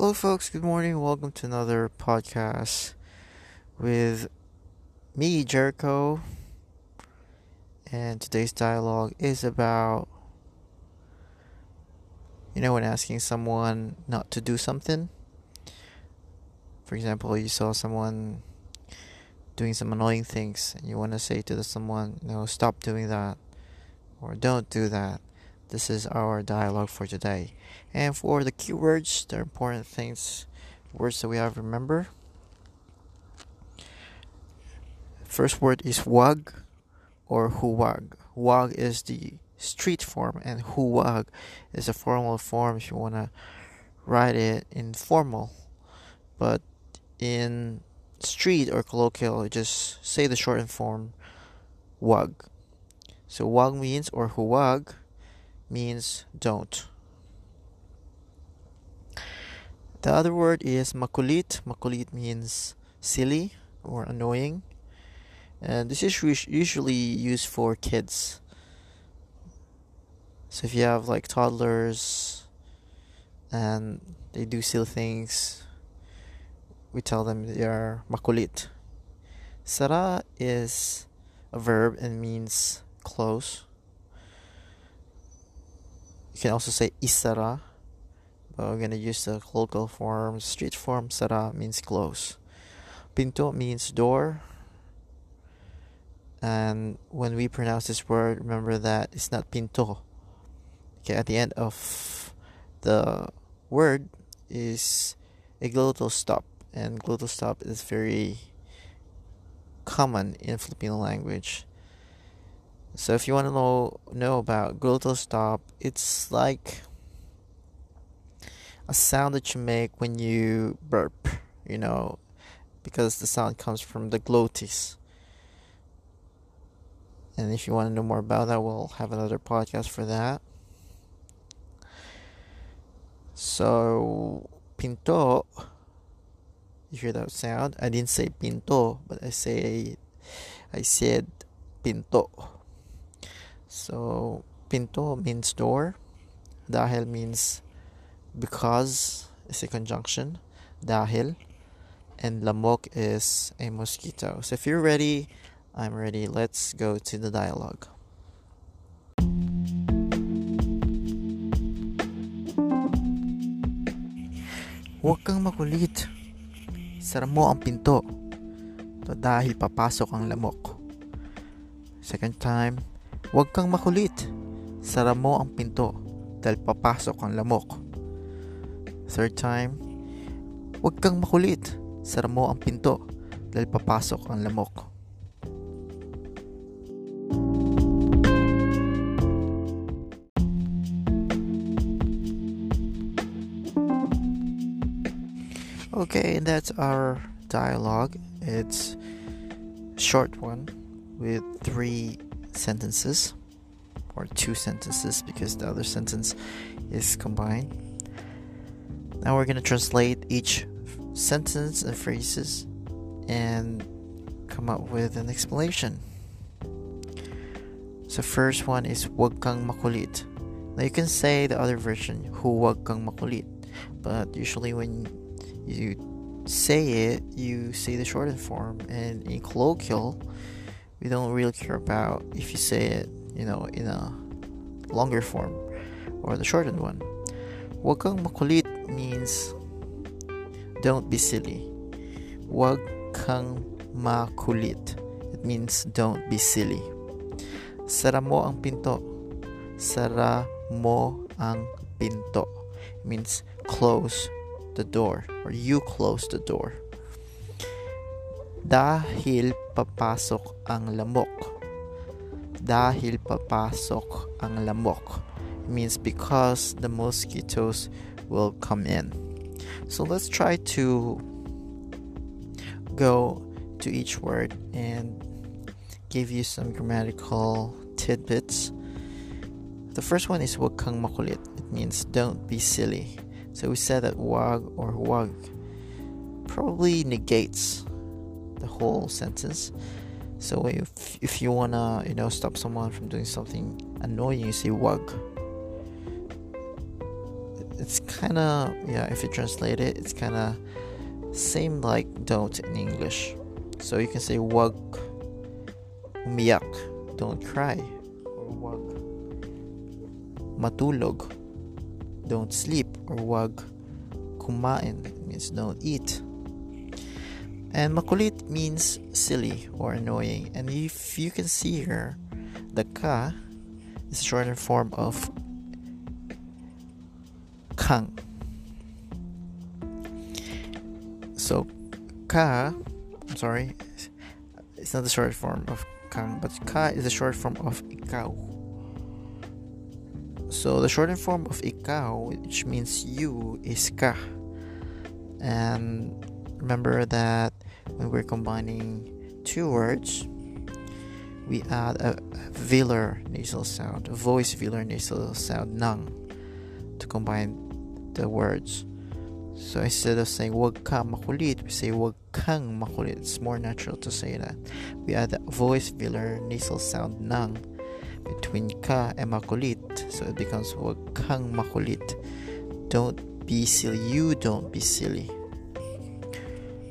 Hello, folks. Good morning. Welcome to another podcast with me, Jericho. And today's dialogue is about, you know, when asking someone not to do something. For example, you saw someone doing some annoying things, and you want to say to the someone, "No, stop doing that," or "Don't do that." This is our dialogue for today. And for the keywords, the important things, words that we have to remember. First word is wag or huwag. Wag is the street form, and huwag is a formal form if you want to write it in formal. But in street or colloquial, just say the shortened form wag. So wag means or huwag means don't. The other word is makulit. Makulit means silly or annoying. And this is usually used for kids. So if you have like toddlers and they do silly things, we tell them they are makulit. Sara is a verb and means close. You can also say isara, but we're gonna use the local form, street form. Sara means close. Pinto means door. And when we pronounce this word, remember that it's not pinto. Okay, at the end of the word is a glottal stop, and glottal stop is very common in Filipino language. So if you want to know know about glottal stop, it's like a sound that you make when you burp, you know, because the sound comes from the glottis. And if you want to know more about that, we'll have another podcast for that. So, pinto, you hear that sound? I didn't say pinto, but I say I said pinto. So, pinto means door. Dahil means because is a conjunction. Dahil. And lamok is a mosquito. So if you're ready, I'm ready. Let's go to the dialogue. Huwag kang makulit. Sara mo ang pinto. To dahil papasok ang lamok. Second time, huwag kang makulit. Sara mo ang pinto dahil papasok ang lamok. Third time, huwag kang makulit. Sara mo ang pinto dahil papasok ang lamok. Okay, that's our dialogue. It's short one with three sentences or two sentences because the other sentence is combined. Now we're going to translate each sentence and phrases and come up with an explanation. So first one is wag kang makulit. Now you can say the other version huwag kang makulit, but usually when you say it, you say the shortened form, and in colloquial, we don't really care about if you say it, you know, in a longer form or the shortened one. Wag kang makulit means don't be silly. Wag kang makulit. It means don't be silly. Sara mo ang pinto. Sara mo ang pinto. It means close the door or you close the door. Dahil papasok ang lamok. Dahil papasok ang lamok. It means because the mosquitoes will come in. So let's try to go to each word and give you some grammatical tidbits. The first one is wag kang makulit. It means don't be silly. So we said that wag or wag probably negates the whole sentence. So if if you wanna you know stop someone from doing something annoying, you say wag. It's kind of yeah if you translate it it's kind of same like don't in english so you can say wag umiyak don't cry or wag matulog don't sleep or wag kumain means don't eat and makulit means silly or annoying. And if you can see here the ka is a shortened form of kang. So ka i'm sorry it's not the short form of kang but ka is the short form of ikaw so the shortened form of ikaw, which means you, is ka. And remember that when we're combining two words, we add a velar nasal sound, a voice velar nasal sound, nang, to combine the words. So instead of saying wag ka makulit, we say wag kang makulit. It's more natural to say that. We add a voice velar nasal sound nang between ka and makulit. So it becomes wag kang makulit. Don't be silly. You don't be silly.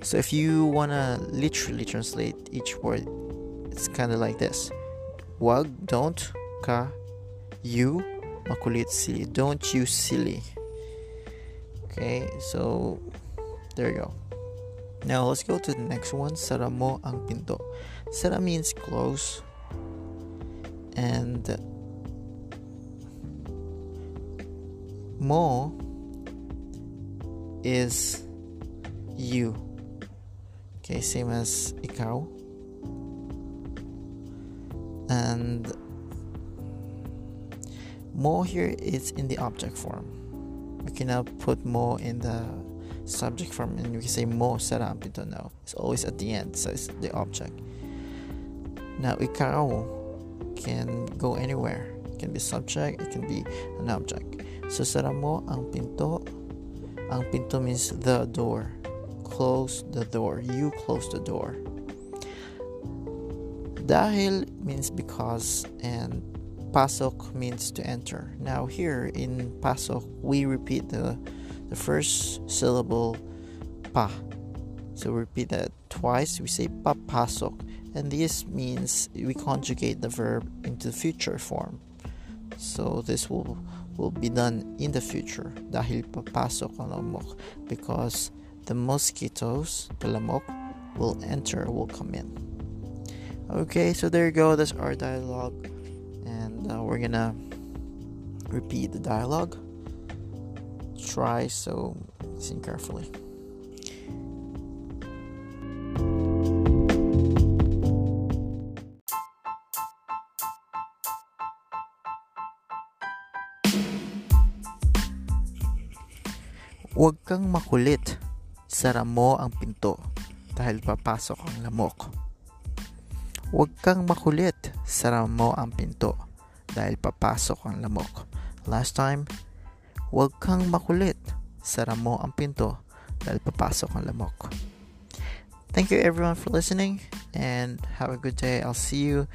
So if you wanna literally translate each word, it's kind of like this: wag, don't, ka, you, makulit, silly. Don't you silly. Okay, so there you go. Now let's go to the next one. Sara mo ang pinto. Sara means close and mo is you okay same as ikaw and mo here is in the object form we cannot put mo in the subject form and we can say mo sarap ito no it's always at the end so it's the object now ikaw can go anywhere. It can be subject, it can be an object. So sara mo ang pinto. Ang pinto means the door. Close the door. You close the door. Dahil means because and pasok means to enter. Now here in pasok we repeat the the first syllable pa. So we repeat that twice. We say papasok and this means we conjugate the verb into the future form. So this will will be done in the future dahil papasok ang lamok because the mosquitoes, the lamok, will enter, will come in. Okay, so there you go. That's our dialogue, and uh, we're gonna repeat the dialogue. Try so listen carefully. Huwag kang makulit. Sara mo ang pinto dahil papasok ang lamok. Huwag kang makulit. Sara mo ang pinto dahil papasok ang lamok. Last time, huwag kang makulit. Sara mo ang pinto dahil papasok ang lamok. Thank you everyone for listening and have a good day. I'll see you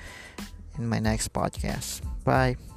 in my next podcast. Bye.